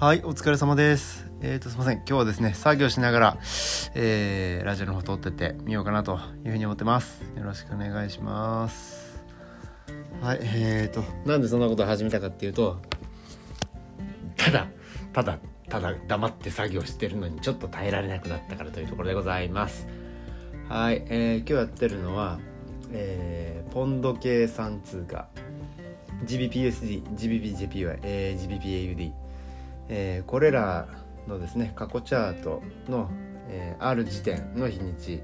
はい、お疲れ様です。えっ、と、すいません。今日はですね、作業しながら、えー、ラジオの方撮っててみようかなというふうに思ってます。よろしくお願いします。はい、えーと、なんでそんなことを始めたかっていうと、ただ、ただ、ただ黙って作業してるのにちょっと耐えられなくなったからというところでございます。はい、えー、今日やってるのは、えー、ポンド計算通貨 GBPUSD、GBPJPY、えー、GBPAUD、えーこれらのですね過去チャートの、えーある時点の日にち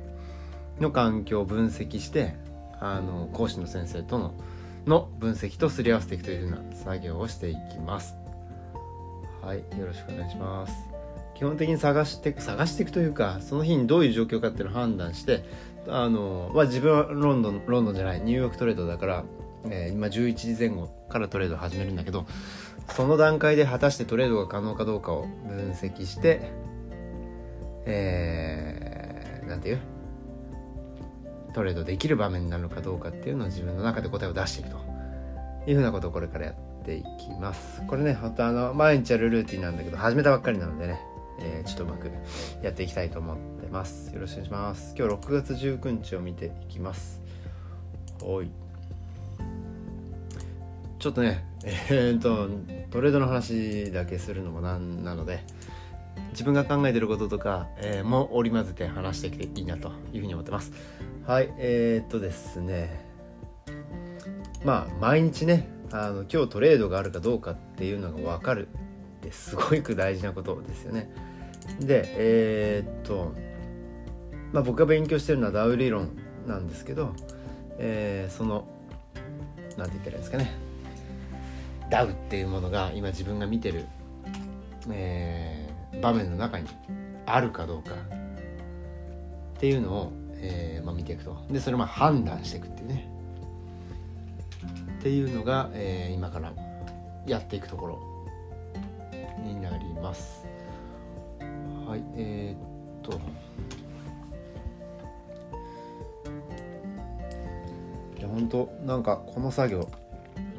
の環境を分析してあの講師の先生とのの分析とすり合わせていくというふうな作業をしていきます。はい、よろしくお願いします。基本的に探して探していくというかその日にどういう状況かっていうのを判断してあの、まあ、自分はロンドンロンドンじゃないニューヨークトレードだから、えー今11時前後からトレードを始めるんだけどその段階で果たしてトレードが可能かどうかを分析してえー、なんていう？トレードできる場面になるのかどうかっていうのを自分の中で答えを出していくと。いうふうなことをこれからやっていきます。これね本当あの毎日やるルーティンなんだけど始めたばっかりなのでね、えーちょっとうまくやっていきたいと思ってます。よろしくお願いします。今日6月19日を見ていきます。はい。ちょっとねえー、っとトレードの話だけするのもなんなので自分が考えてることとか、えーも織り交ぜて話してきていいなというふうに思ってます。はいえー、っとですね。まあ毎日ねあの今日トレードがあるかどうかっていうのが分かる。ってすごく大事なことですよね。でえーっとまあ僕が勉強してるのはダウ理論なんですけど、えーそのなんて言ったらいいですかね。ダウっていうものが今自分が見てる、えー場面の中にあるかどうかっていうのを、えーまあ、見ていくと。でそれをまあ判断していくっていうね。っていうのが、えー今からやっていくところになります。はいえーっと。いや本当なんかこの作業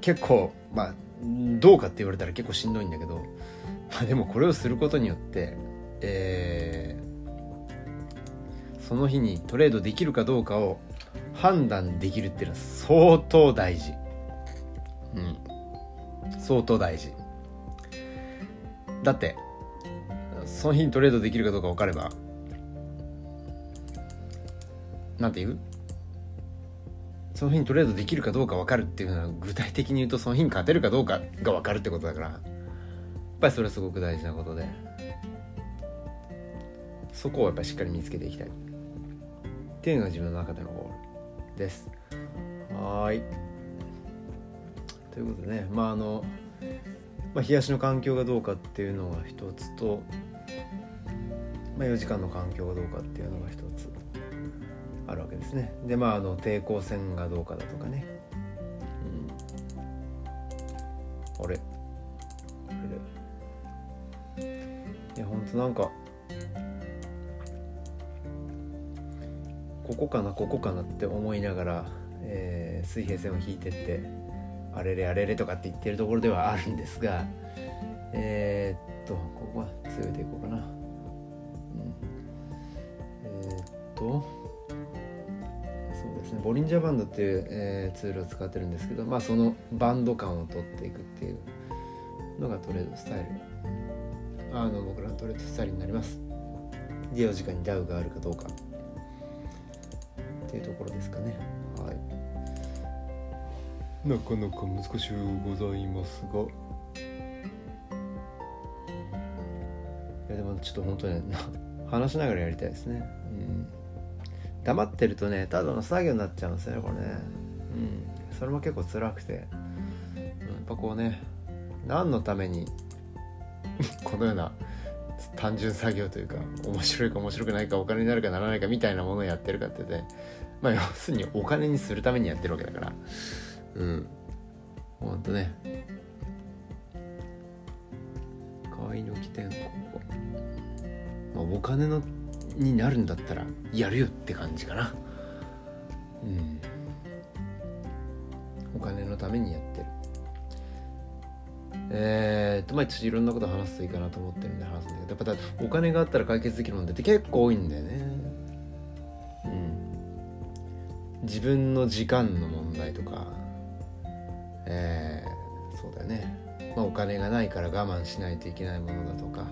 結構まあどうかって言われたら結構しんどいんだけど、まあ、でもこれをすることによって、えーその日にトレードできるかどうかを判断できるっていうのは相当大事。うん。相当大事。だってその日にトレードできるかどうか分かればなんて言う？その日にトレードできるかどうか分かるっていうのは具体的に言うとその日に勝てるかどうかが分かるってことだから。やっぱりそれはすごく大事なことで。そこをやっぱりしっかり見つけていきたい。っていうのが自分の中でのゴールです。はい。ということでねまああの、まあ、冷やしの環境がどうかっていうのが一つと、まあ、4時間の環境がどうかっていうのが一つ。あるわけですね。でまああの抵抗線がどうかだとかね。うん。あれ。あれいやほんとなんかここかなここかなって思いながら、えー水平線を引いてってあれれあれれとかって言ってるところではあるんですがえーっとここは強いていこうかな、うん、えーっとねボリンジャーバンドっていう、えーツールを使ってるんですけどまあそのバンド感を取っていくっていうのがトレードスタイル。あの僕らのトレードスタイルになります。利用時間にダウがあるかどうか。っていうところですかね。はい。なかなか難しゅうございますが。いやでもちょっと本当ねな 話しながらやりたいですね。うん黙ってるとねただの作業になっちゃうんですよねこれね。うん。それも結構辛くて、うんやっぱこうね何のために このような単純作業というか面白いか面白くないかお金になるかならないかみたいなものをやってるかってねまあ要するにお金にするためにやってるわけだから。うん。ほんとね。買いの起点ここ、まあ、お金のになるんだったらやるよって感じかな。うん。お金のためにやってる。えー、っとまあちょっといろんなこと話すといいかなと思ってるんで話すんだけどやっぱだお金があったら解決できる問題って結構多いんだよね。うん。自分の時間の問題とかえー、そうだよね、まあ、お金がないから我慢しないといけないものだとか、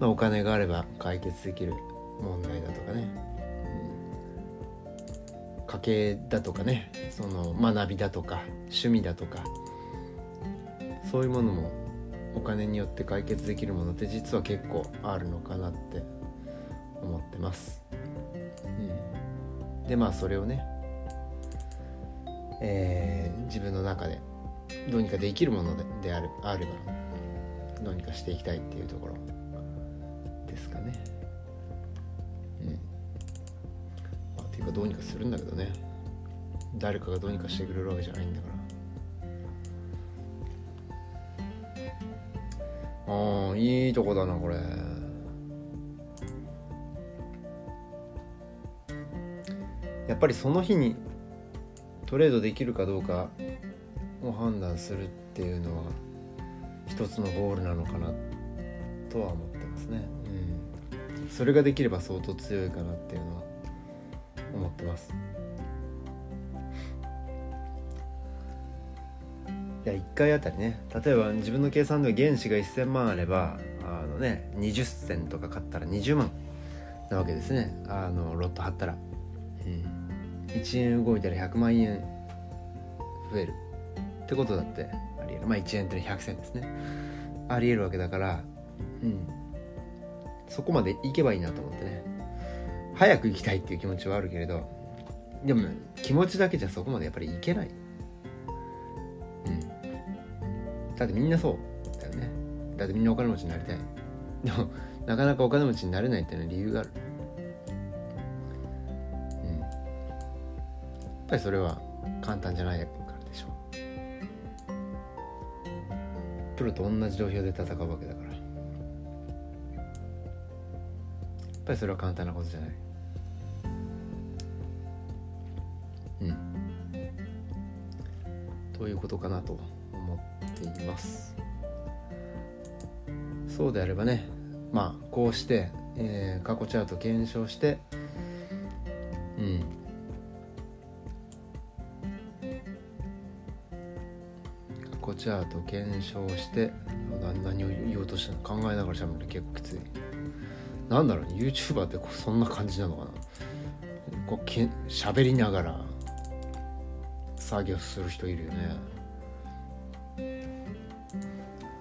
まあ、お金があれば解決できる問題だとかね、うん、家計だとかね。その学びだとか趣味だとか。そういうものもお金によって解決できるものって実は結構あるのかなって思ってます。うん、でまあそれをね、えー、自分の中でどうにかできるものであるあればどうにかしていきたいっていうところ。ですかね。うん。まあ、っていうかどうにかするんだけどね誰かがどうにかしてくれるわけじゃないんだから。ああいいとこだなこれやっぱりその日にトレードできるかどうかを判断するっていうのは一つのゴールなのかなとは思って、それができれば相当強いかなっていうのは思ってます。いや1回あたりね例えば自分の計算では原資が1000万あればあのね20銭とか買ったら20万なわけですね。あのロット貼ったら、うん、1円動いたら100万円増える。ってことだってありえる。まあ1円って100銭ですね。ありえるわけだから。うん。そこまで行けばいいなと思ってね。早く行きたいっていう気持ちはあるけれどでも気持ちだけじゃそこまでやっぱり行けない。だってみんなそうだよね。だってみんなお金持ちになりたい。でもなかなかお金持ちになれないっていうのは理由がある。うん。やっぱりそれは簡単じゃないからでしょ。プロと同じ土俵で戦うわけだからぱりそれは簡単なことじゃない。うん。ということかなと思っています。そうであればねまあこうして、えー、過去チャート検証してうん。過去チャート検証して何を言おうとしたの考えながらしゃべる結構きつい。なんだろう、ね、YouTuber ってそんな感じなのかな。こうけ喋りながら作業する人いるよね。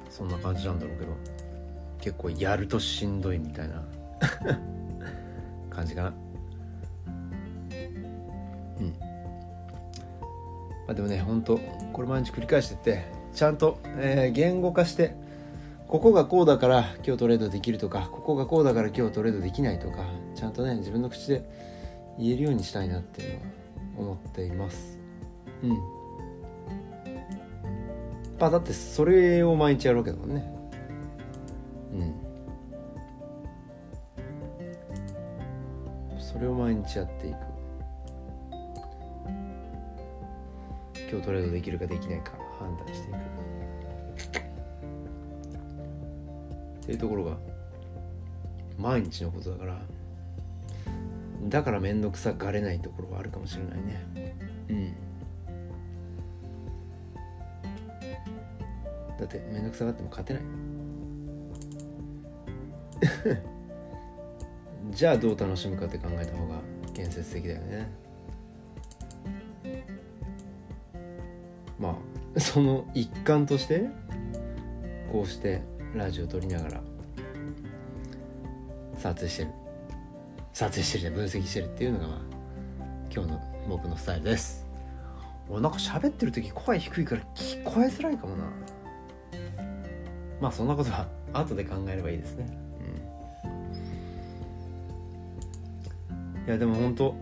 そんな感じなんだろうけど。結構やるとしんどいみたいな。感じかな。うん。まあでもねほんとこれ毎日繰り返してってちゃんと、えー、言語化してここがこうだから今日トレードできるとかここがこうだから今日トレードできないとかちゃんとね自分の口で言えるようにしたいなっていうのは思っています。うん。まあだってそれを毎日やるわけだもんね。うん。それを毎日やっていく。今日トレードできるかできないか判断していく。っていうところが毎日のことだからだから面倒くさがれないところはあるかもしれないね。うん。だって面倒くさがっても勝てない。じゃあどう楽しむかって考えた方が建設的だよね。まあその一環としてこうしてラジオ撮りながら撮影してる。撮影してる分析してるっていうのがまあ今日の僕のスタイルです。俺なんか喋ってる時声低いから聞こえづらいかもな。まあそんなことは後で考えればいいですね。うん、いやでも本当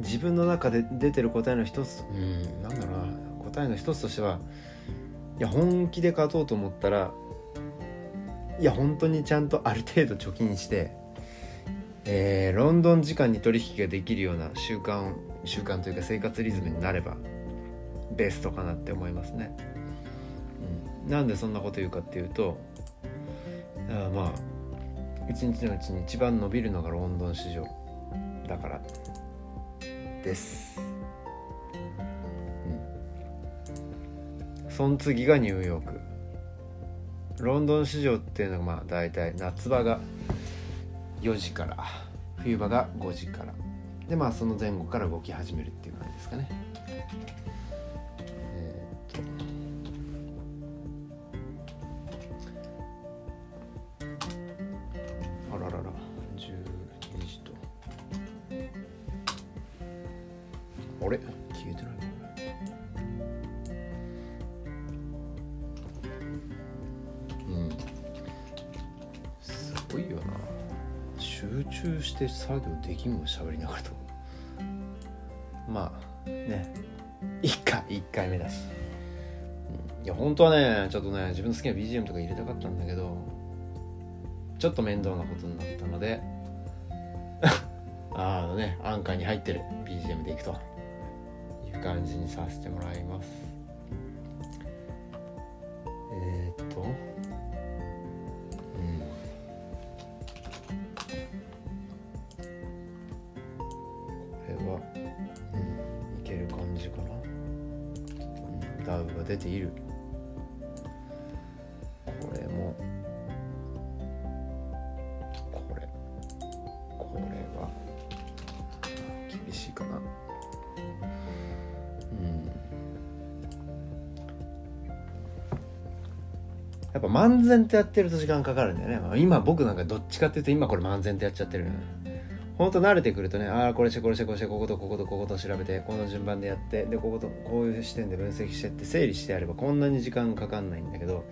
自分の中で出てる答えの一つうん。なんだろうな答えの一つとしてはいや本気で勝とうと思ったらいや本当にちゃんとある程度貯金して、えー、ロンドン時間に取引ができるような習慣習慣というか生活リズムになればベストかなって思いますね、うん、なんでそんなこと言うかっていうとあまあ一日のうちに一番伸びるのがロンドン市場だからです。その次がニューヨーク。ロンドン市場っていうのがまあ大体夏場が4時から冬場が5時から。でまあその前後から動き始めるっていう感じですかね。作業できんもん喋りながらと。まあね。1回1回目だし、うん、いや本当はねちょっとね自分の好きな BGM とか入れたかったんだけどちょっと面倒なことになったので あのねアンカーに入ってる BGM でいくという感じにさせてもらいます。出ている。これも。これ。これは。厳しいかな。うん。やっぱ漫然とやってると時間かかるんだよね、今僕なんかどっちかっていうと今これ漫然とやっちゃってる。ねほんと慣れてくるとねああこれしてこれしてこれしてこことこことここと調べてこの順番でやってでこことこういう視点で分析してって整理してやればこんなに時間かかんないんだけど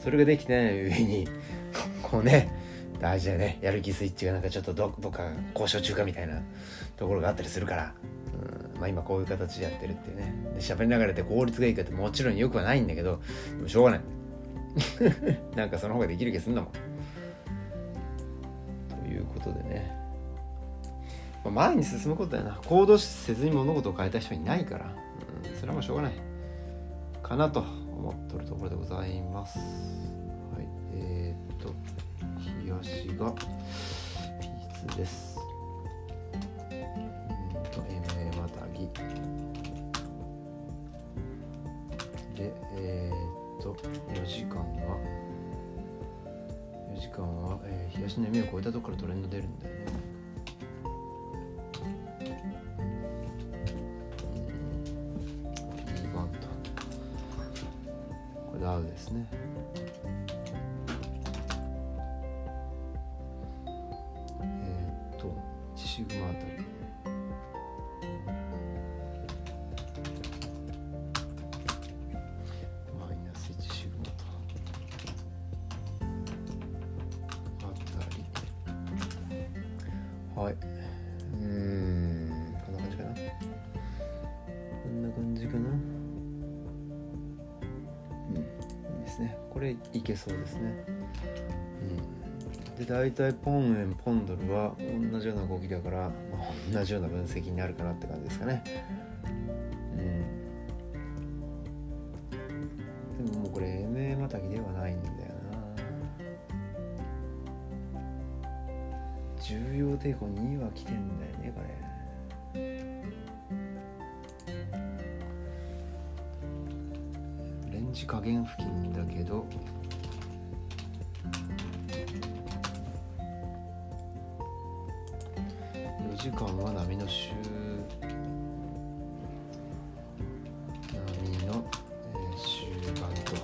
それができてない上に こうね大事だよね。やる気スイッチがなんかちょっとどっか交渉中かみたいなところがあったりするから、まあ、今こういう形でやってるっていうね。で喋りながらって効率がいいかってもちろんよくはないんだけどでもしょうがない。なんかその方ができる気すんだもん。ということでね、まあ、前に進むことだよな。行動せずに物事を変えた人いないから、うん、それはもうしょうがない。かなと思っとるところでございます。はいえー、っと東がピーツです。うんと M またぎ。でえー、っと4時間は。4時間は、えー東の夢を超えたところからトレンド出るんだよね。大体ポン円ポンドルは同じような動きだから、まあ同じような分析になるかなって感じですかね。うん。でももうこれ MA またぎではないんだよな。重要抵抗2は来てんだよねこれ。レンジ加減付近だけど時間は波の週波の、えー終盤と。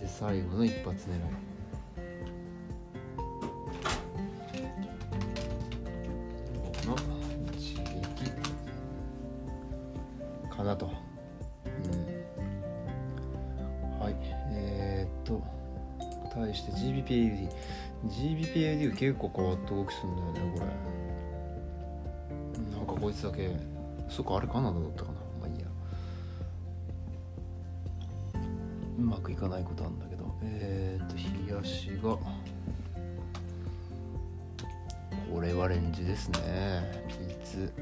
で最後の一発狙い。の一撃かなと、うん、はい。えー、っと対して GBPAUD GBPAD が結構変わった動きするんだよねこれ。なんかこいつだけそっかあれカナダだったかな。まあいいや。うまくいかないことあるんだけど。えー、っと冷やしが。これはレンジですね。ピーツ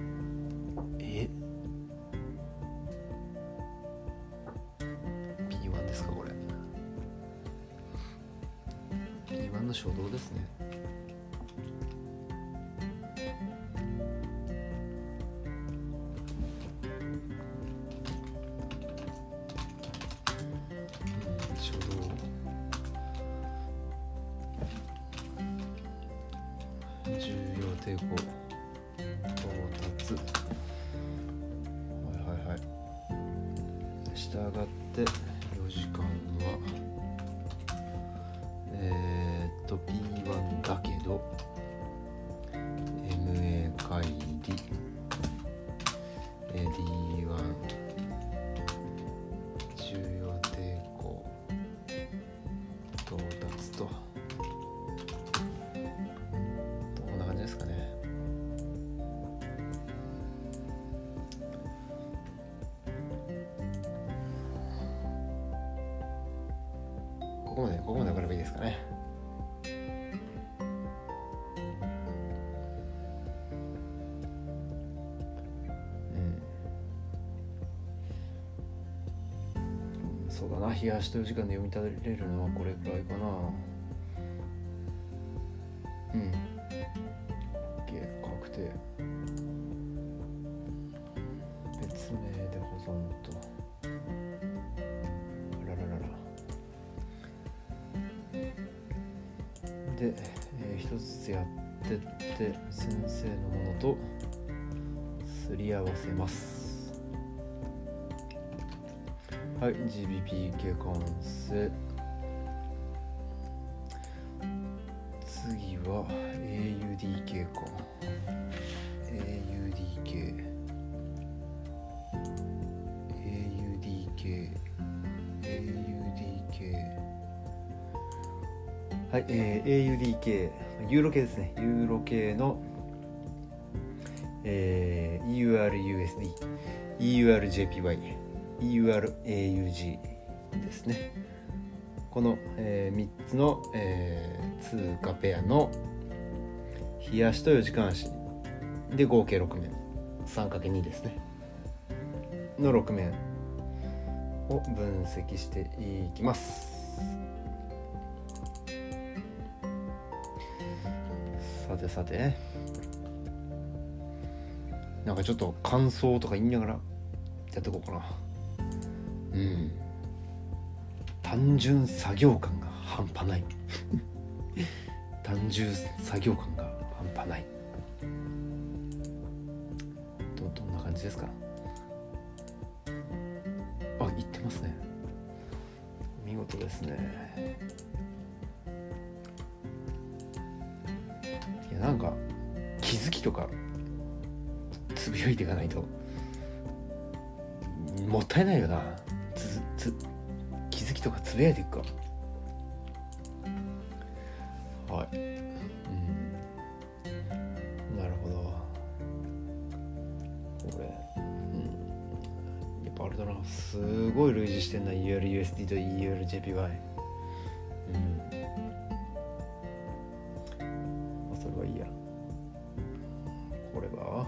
したがって4時間はえー、っと B1 だけどここまでここまで送ればいいですかね。うん。そうだな。冷やしという時間で読み取れるのはこれくらいかな。い GBPK 完成次は AUDK か AUDK AUDK AUDK はい、えー、AUDK ユーロ系ですねユーロ系の、えー、EURUSD EURJPY EURAUG ですね。この、えー、3つの、えー、通貨ペアの冷やしと4時間足。で合計6面。3×2 ですね。の6面を分析していきます。さてさて。なんかちょっと感想とか言いながらやっていこうかな。うん。単純作業感が半端ない。単純作業感が半端ない。どどんな感じですか？あ言ってますね。見事ですね。気づきとかつぶやいていくか。はい。うん。なるほど。これ。うん。やっぱあれだな。すごい類似してんな。EURUSD と EURJPY うん。まあそれはいいや。これは？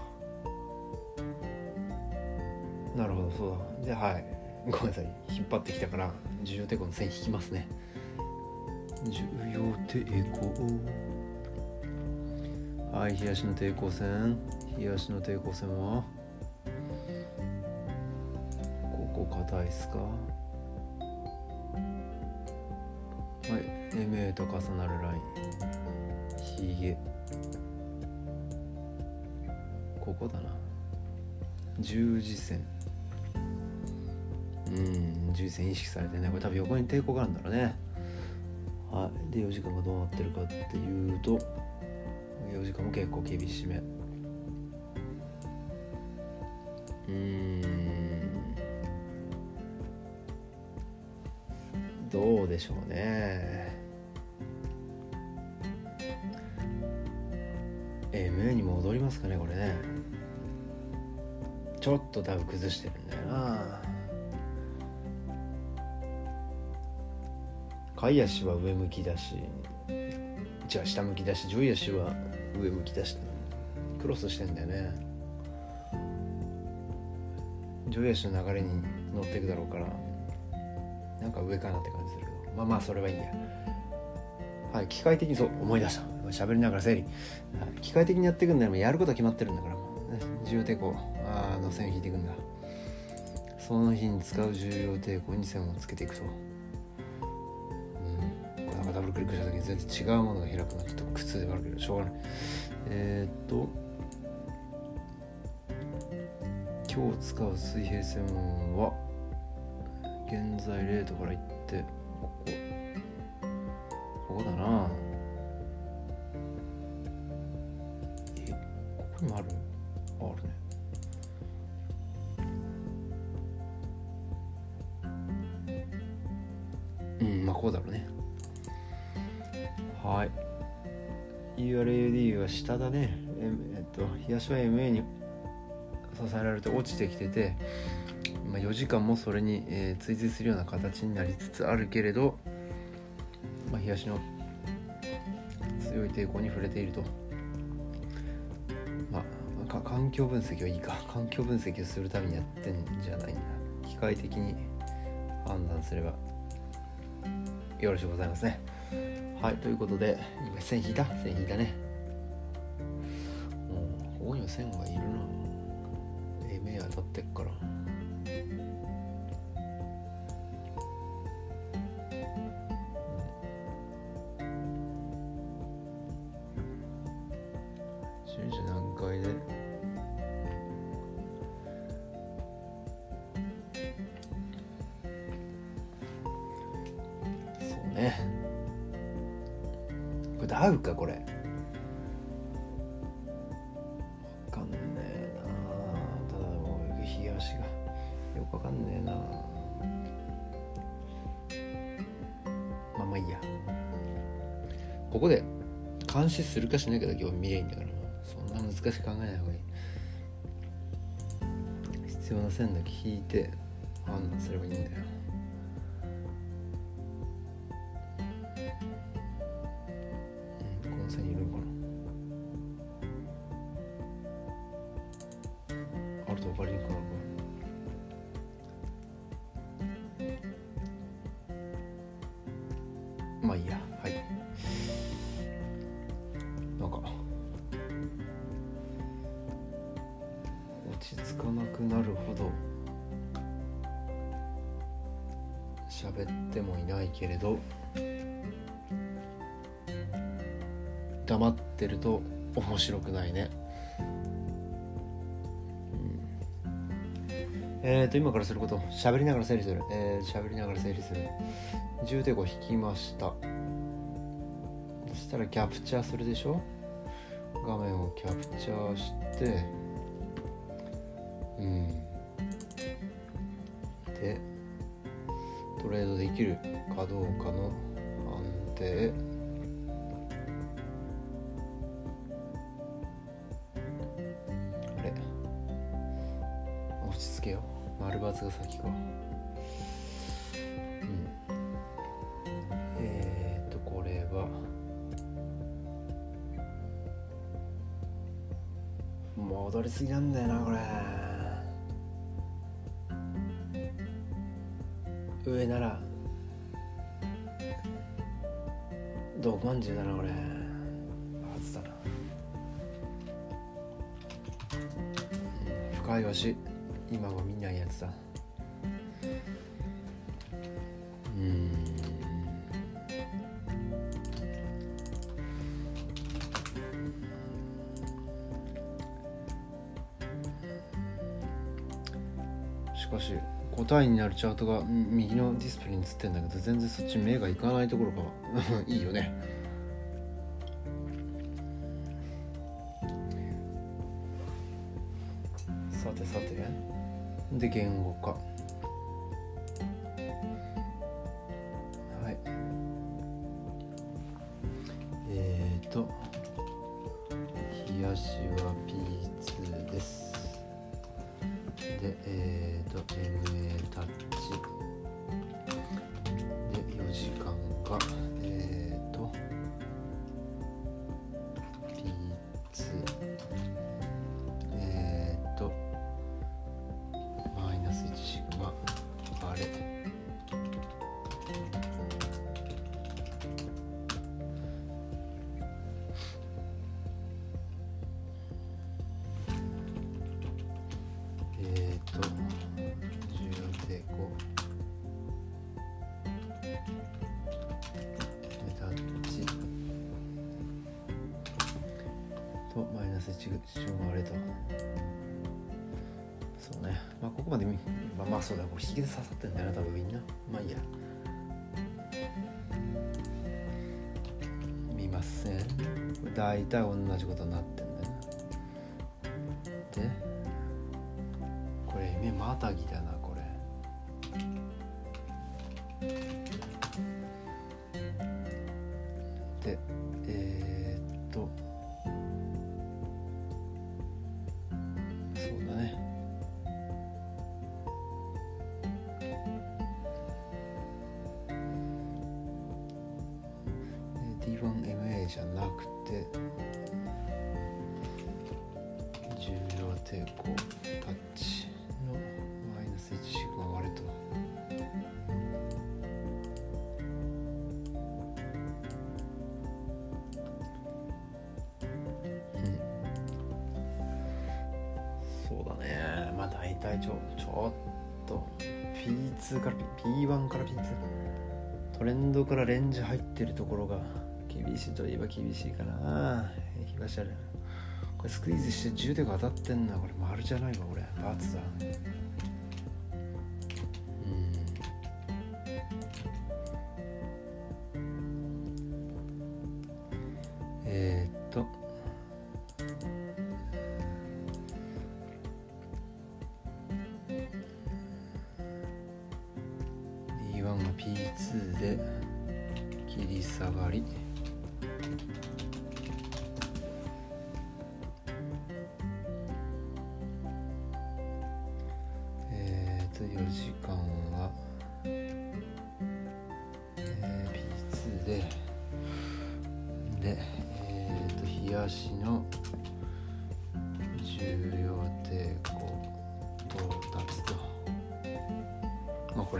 なるほどそうだ。じゃあはい。ごめんなさい。引っ張ってきたから重要抵抗の線引きますね。重要抵抗はい冷やしの抵抗線。冷やしの抵抗線は？ここ硬いっすか？はい MA と重なるライン。ひげここだな。十字線。うん。十字線意識されてねこれ多分横に抵抗があるんだろうね。はい。で4時間がどうなってるかっていうと4時間も結構厳しめ。うん。どうでしょうね。え MA に戻りますかねこれね。ちょっと多分崩してるんだよな。い足は上向きだしじゃあ下向きだし上位足は上向きだしクロスしてんだよね。上位足の流れに乗っていくだろうからなんか上かなって感じする。けどまあまあそれはいいや。はい機械的にそう思い出した。喋りながら整理、はい、機械的にやっていくんだよやることは決まってるんだから、重要抵抗。あの線引いていくんだ。その日に使う重要抵抗に線をつけていくと。リックした時に全然違うものが開くのちょっと苦痛ではあるけどしょうがない。えー、っと今日使う水平線は現在レートからいってここ東は MA に支えられて落ちてきてて、まあ、4時間もそれに、えー、追随するような形になりつつあるけれど、まあ、東の強い抵抗に触れていると。まあ、環境分析はいいか。環境分析をするためにやってんじゃないんだ。機械的に判断すればよろしゅうございますね。はいということで今線引いた？線引いたね。線がいるな。目当たってっから。監視するかしないかだけは見れんだからそんな難しく考えない方がいい必要な線だけ引いて判断すればいいんだよこの線いるかなあると分かりにくくなまあいいやはいなるほど。喋ってもいないけれど黙ってると面白くないね、うん、えっ、ー、と今からすること喋りながら整理する。えー、喋りながら整理する。重抵抗引きました。そしたらキャプチャーするでしょ？画面をキャプチャーしてきるかどうかの判定。あれ？落ち着けよ丸×が先か。うん。えっ、ー、とこれは。戻りすぎなんだよな。40だなこれ初だな。深いわし。今は見ないやつだ。うん。しかし答えになるチャートが右のディスプレイに映ってんだけど全然そっち目がいかないところが いいよね。で言語化。マイナス1が割れとそうね。まあここまでまあまあそうだ。これ引きで刺さってんだよな多分みんな。まあいいや。見ますね大体同じことになってんだよな。でこれ目またぎだな。からレンジ入ってるところが厳しいといえば厳しいかな。東あるこれスクイーズして10で当たってんな。これ丸じゃないわこれ。バツだ。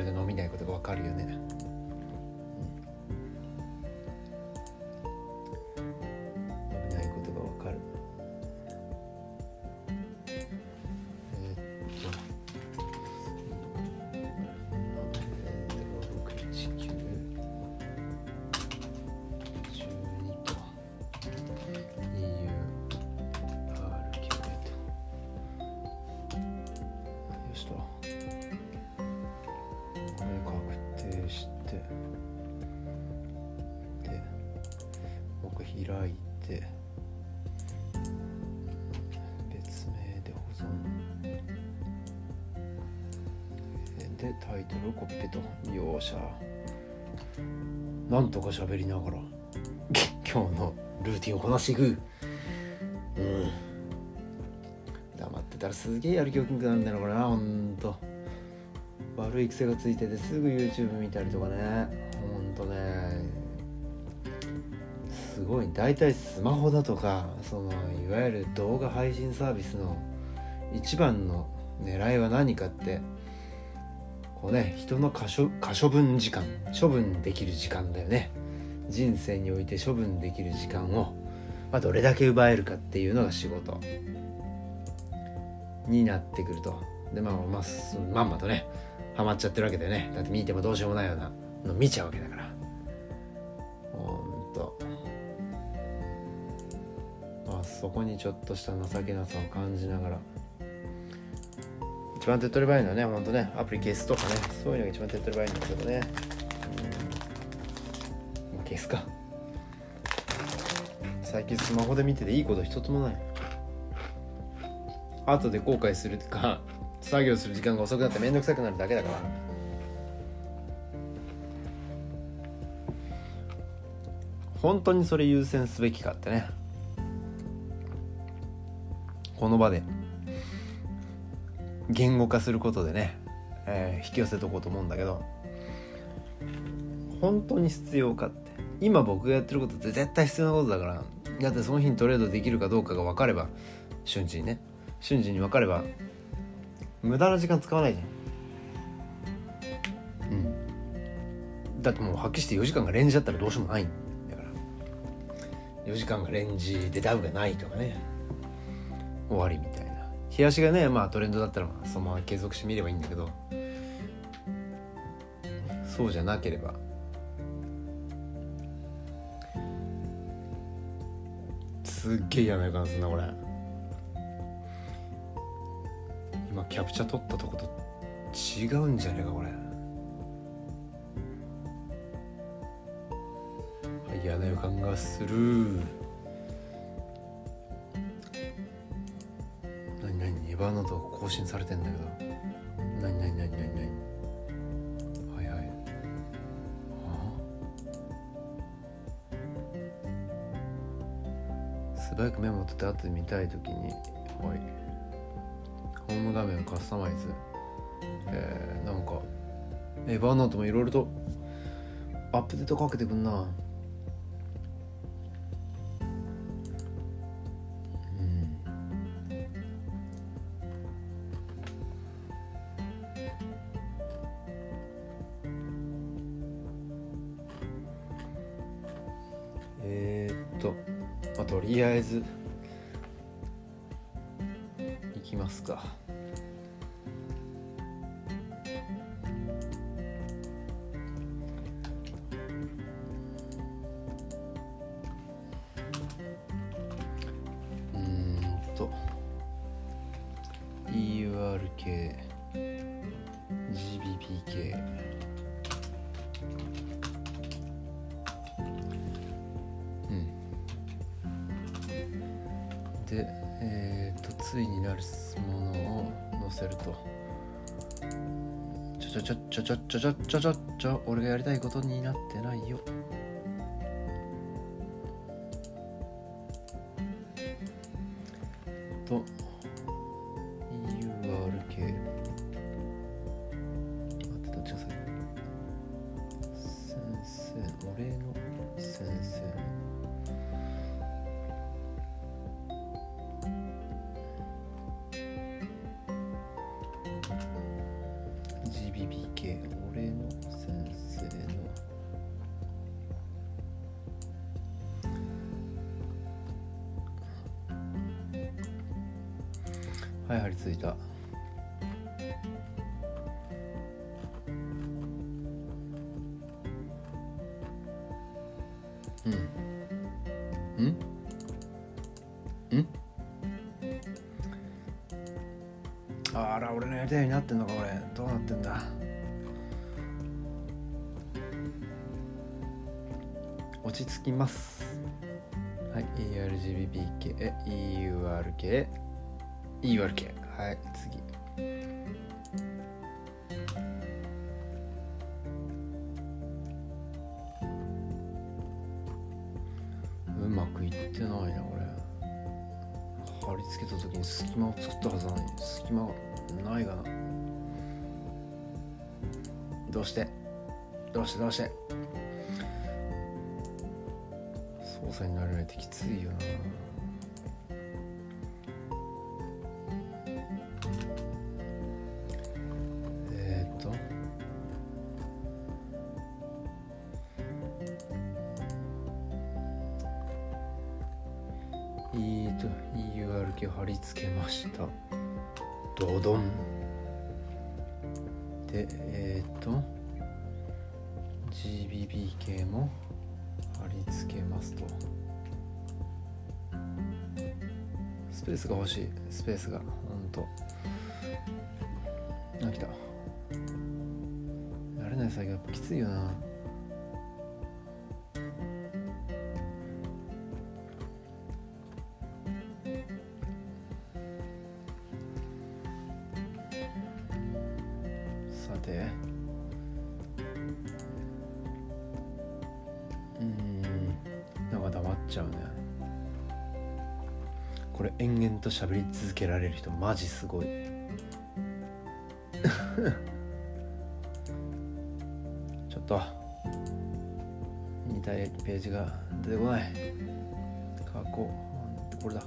れで飲みないことがわかるよね、でタイトルをコピペと。よっしゃ。なんとか喋りながら。今日のルーティンをこなしていく。うん。黙ってたらすげえやる気起きなくなるんだよなこれなほんと。悪い癖がついててすぐ YouTube 見たりとかね。ほんとね。すごい。大体スマホだとかそのいわゆる動画配信サービスの一番の狙いは何かって。こうね人の可処可処分時間処分できる時間だよね。人生において処分できる時間を、まあ、どれだけ奪えるかっていうのが仕事。になってくると。でまあまあまんまとねハマっちゃってるわけだよね。だって見てもどうしようもないようなの見ちゃうわけだから。ほんと。まあそこにちょっとした情けなさを感じながら一番手っ取り早いのはねほんとねアプリ消すとかねそういうのが一番手っ取り早いんだけどね。うん。消すか。最近スマホで見てていいこと一つもない。後で後悔するか作業する時間が遅くなって面倒くさくなるだけだから。本当にそれ優先すべきかってね。この場で。言語化することでね、えー引き寄せとこうと思うんだけど本当に必要かって。今僕がやってることって絶対必要なことだからだってその日にトレードできるかどうかが分かれば瞬時にね瞬時に分かれば無駄な時間使わないじゃん。うん。だってもうはっきりして4時間がレンジだったらどうしようもない。んだから。4時間がレンジでダウがないとかね。終わりみたいな。冷やしがねまあトレンドだったらそのまま継続してみればいいんだけど。そうじゃなければ。すっげえ嫌な予感すんなこれ。今キャプチャ撮ったとこと違うんじゃねえかこれ。嫌な予感がする。何何エヴァーノート更新されてんだけど。何何何何何？はいはい。あ？素早くメモ取って後で見たい時にはい。ホーム画面カスタマイズ。えー、なんかエヴァーノートもいろいろとアップデートかけてくんな。はい貼り付いた。うん。うん？ん？あら俺のやりたいようになってんのかこれ。どうなってんだ？落ち着きます。はい ERGBPKEURK ERGBPK え EURK EURK はい次。うまくいってないなこれ貼り付けた時に隙間を作ったはずなのに隙間がないがな。どうして？どうして？どうして？操作になれないってきついよな。えーと EURK 貼り付けました。ドドン。でえー、と GBBK も貼り付けますと。スペースが欲しい。スペースがほんと。あ来た。慣れない作業やっぱきついよな。喋り続けられる人マジすごい。ちょっと。見たいページが出てこない。過去これだ。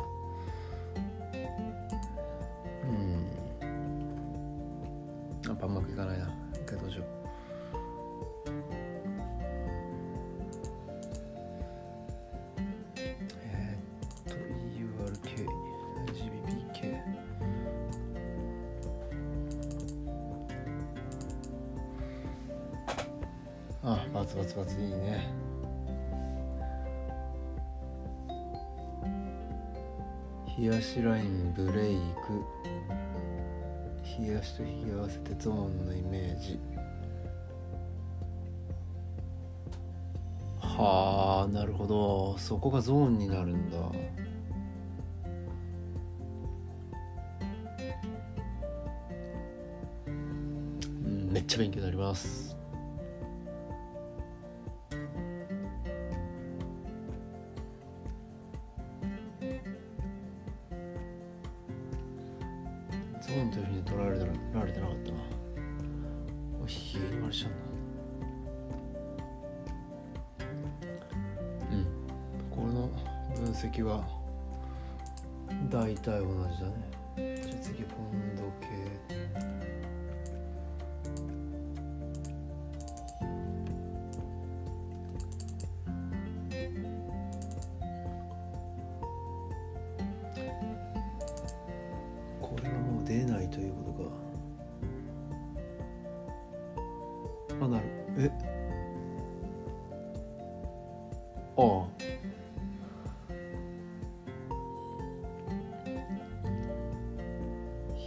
あバツバツバツいいね。冷やしラインブレイク。冷やしと冷や合わせてゾーンのイメージ。はあなるほど。そこがゾーンになるんだ。めっちゃ勉強になります。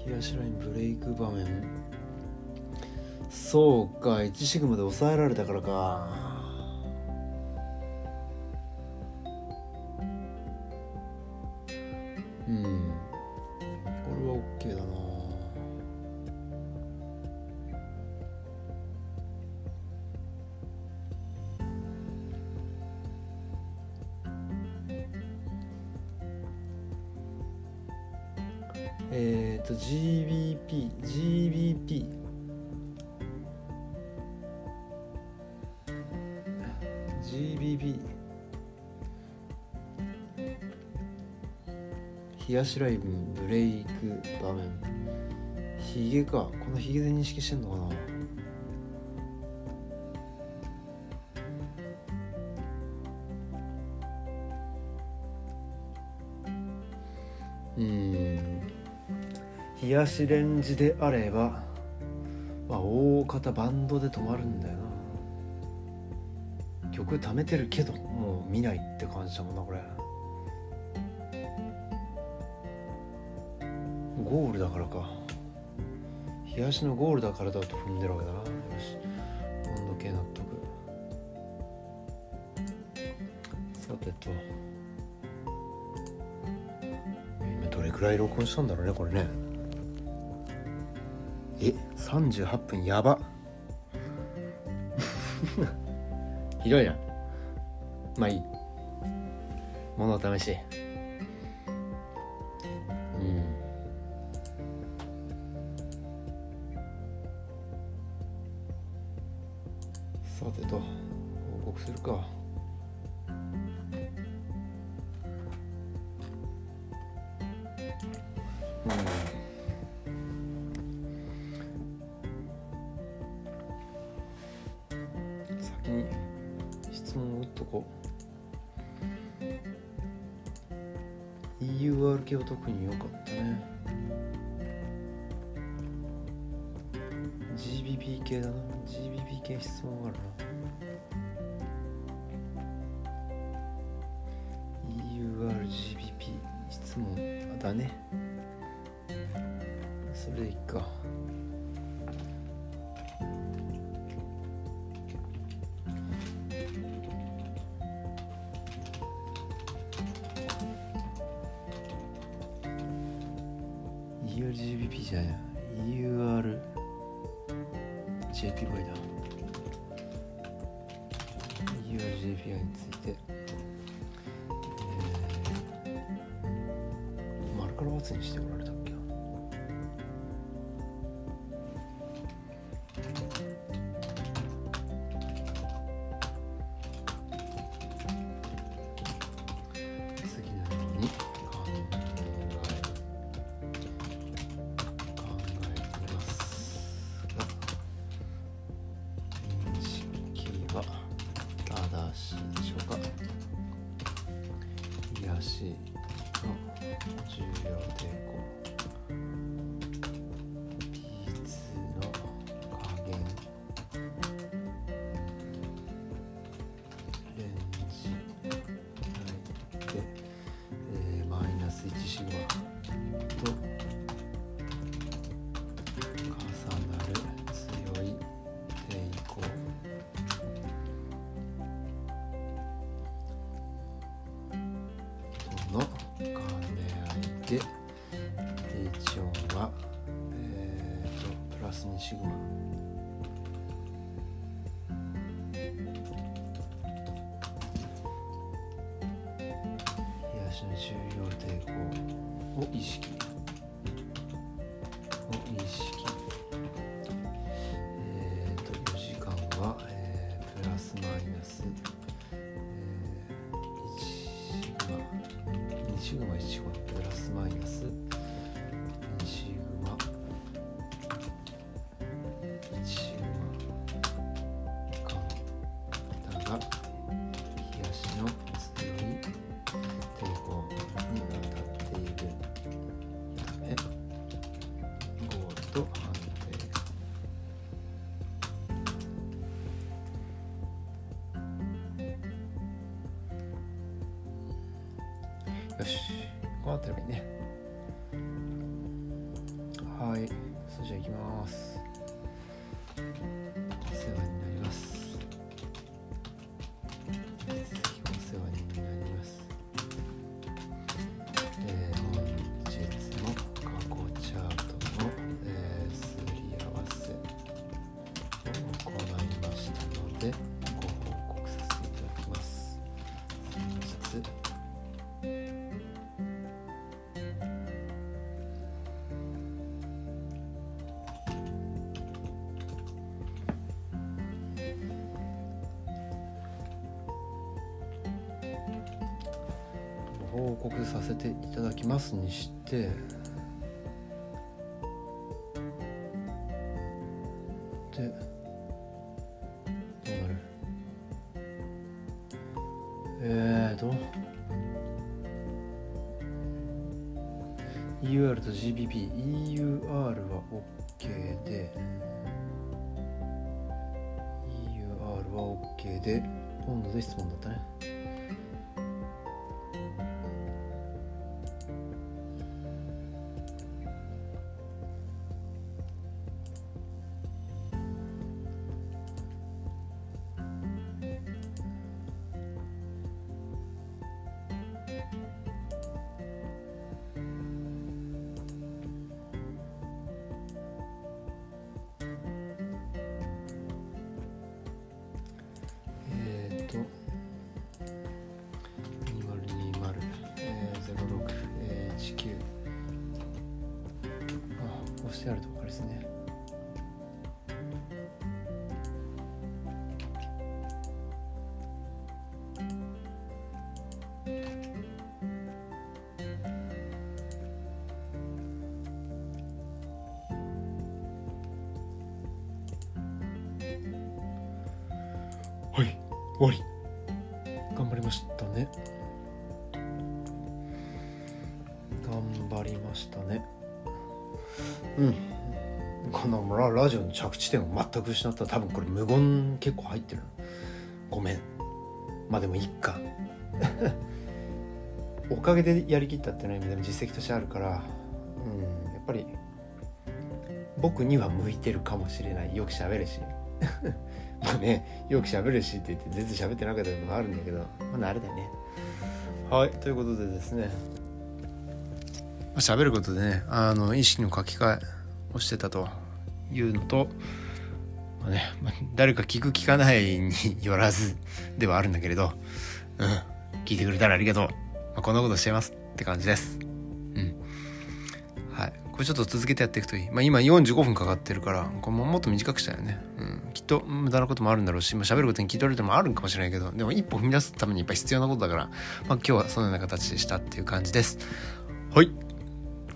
冷やしラインブレイク場面。そうか1シグマで抑えられたからか。冷やしライブブレイク場面。ヒゲか。このヒゲで認識してんのかな。うん。冷やしレンジであればまあ大方バンドで止まるんだよな。曲貯めてるけどもう見ないって感じだもんなこれ。ゴールだからか。冷やしのゴールだからだと踏んでるわけだな。よし。温度計納得。さてと。今どれくらい録音したんだろうねこれね。え38分やば。ひどいな。まあいい。物を試し GBP じゃないや。EUR JPY だ。EURGPI について、えー、丸から×にしておられた。ですね重量抵抗。を意識。を意識。ってればいいね。報告させていただきますにしてでどうなる？えーと EUR と GBP EUR は OK で EUR は OK でポンドで質問だったね。はい終わり。頑張りましたね。頑張りましたね。うん。このララジオの着地点を全く失った。ら多分これ無言結構入ってる。ごめん。まあでもいっか。おかげでやりきったっていうのはでも実績としてあるから。うん。やっぱり僕には向いてるかもしれない。よく喋るし。まあねよく喋るしって言って全然喋ってなかったことがあるんだけどまあ慣れだよね。はい。ということでですね。喋ることでねあの意識の書き換えをしてたというのと、まあねまあ、誰か聞く聞かないによらずではあるんだけれど、うん、聞いてくれたらありがとう、まあ、こんなことしてますって感じです。うん。はい。これちょっと続けてやっていくといい、まあ、今45分かかってるからこれももっと短くしたよね、うん、きっと無駄なこともあるんだろうし、まあ、喋ることに聞い取れてもあるんかもしれないけどでも一歩踏み出すためにやっぱ必要なことだから、まあ、今日はそのような形でしたっていう感じです。はい。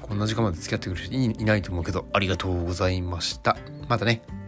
こんな時間まで付き合ってくれる人いいないと思うけどありがとうございました。またね。